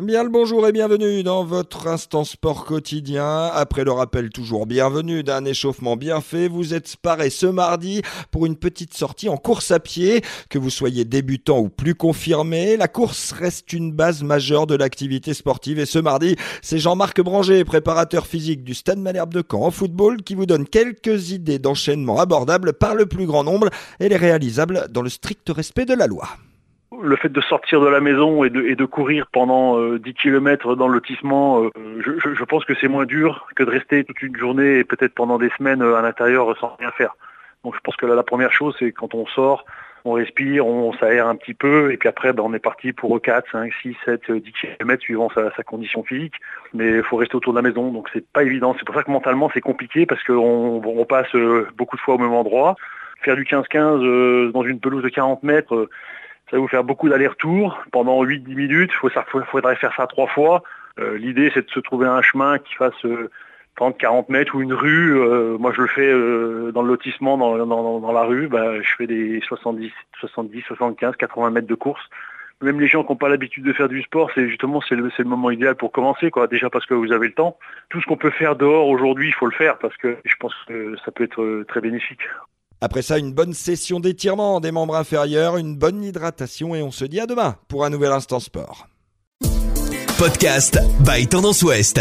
Bien le bonjour et bienvenue dans votre instant sport quotidien. Après le rappel toujours bienvenue d'un échauffement bien fait, vous êtes paré ce mardi pour une petite sortie en course à pied. Que vous soyez débutant ou plus confirmé, la course reste une base majeure de l'activité sportive et ce mardi, c'est Jean-Marc Branger, préparateur physique du Stade Malherbe de Caen en football qui vous donne quelques idées d'enchaînement abordables par le plus grand nombre et les réalisables dans le strict respect de la loi le fait de sortir de la maison et de, courir pendant 10 euh, km dans le lotissement, euh, je, pense que c'est moins dur que de rester toute une journée et peut-être pendant des semaines euh, à l'intérieur sans rien faire. Donc je pense que la première chose, c'est quand on sort, on respire, on s'aère un petit peu, et puis après, ben, on est parti pour 4, 5, 6, 7, 10 km suivant sa, condition physique. Mais il faut rester autour de la maison, donc c'est pas évident. C'est pour ça que mentalement, c'est compliqué, parce qu'on on passe beaucoup de fois au même endroit. Faire du 15-15 dans une pelouse de 40 mètres, ça va vous faire beaucoup d'allers-retours pendant 8-10 minutes. Il faudrait faire ça trois fois. Euh, l'idée, c'est de se trouver un chemin qui fasse 30-40 euh, mètres ou une rue. Euh, moi, je le fais dans le lotissement, dans, la rue. Bah, je fais des 70, 70, 75, 80 mètres de course. Même les gens qui n'ont pas l'habitude de faire du sport, c'est justement c'est le, le, moment idéal pour commencer. Quoi. Déjà parce que vous avez le temps. Tout ce qu'on peut faire dehors aujourd'hui, il faut le faire parce que je pense que ça peut être très bénéfique. Après ça, une bonne session d'étirement des membres inférieurs, une bonne hydratation et on se dit à demain pour un nouvel instant sport. Podcast by Tendance Ouest.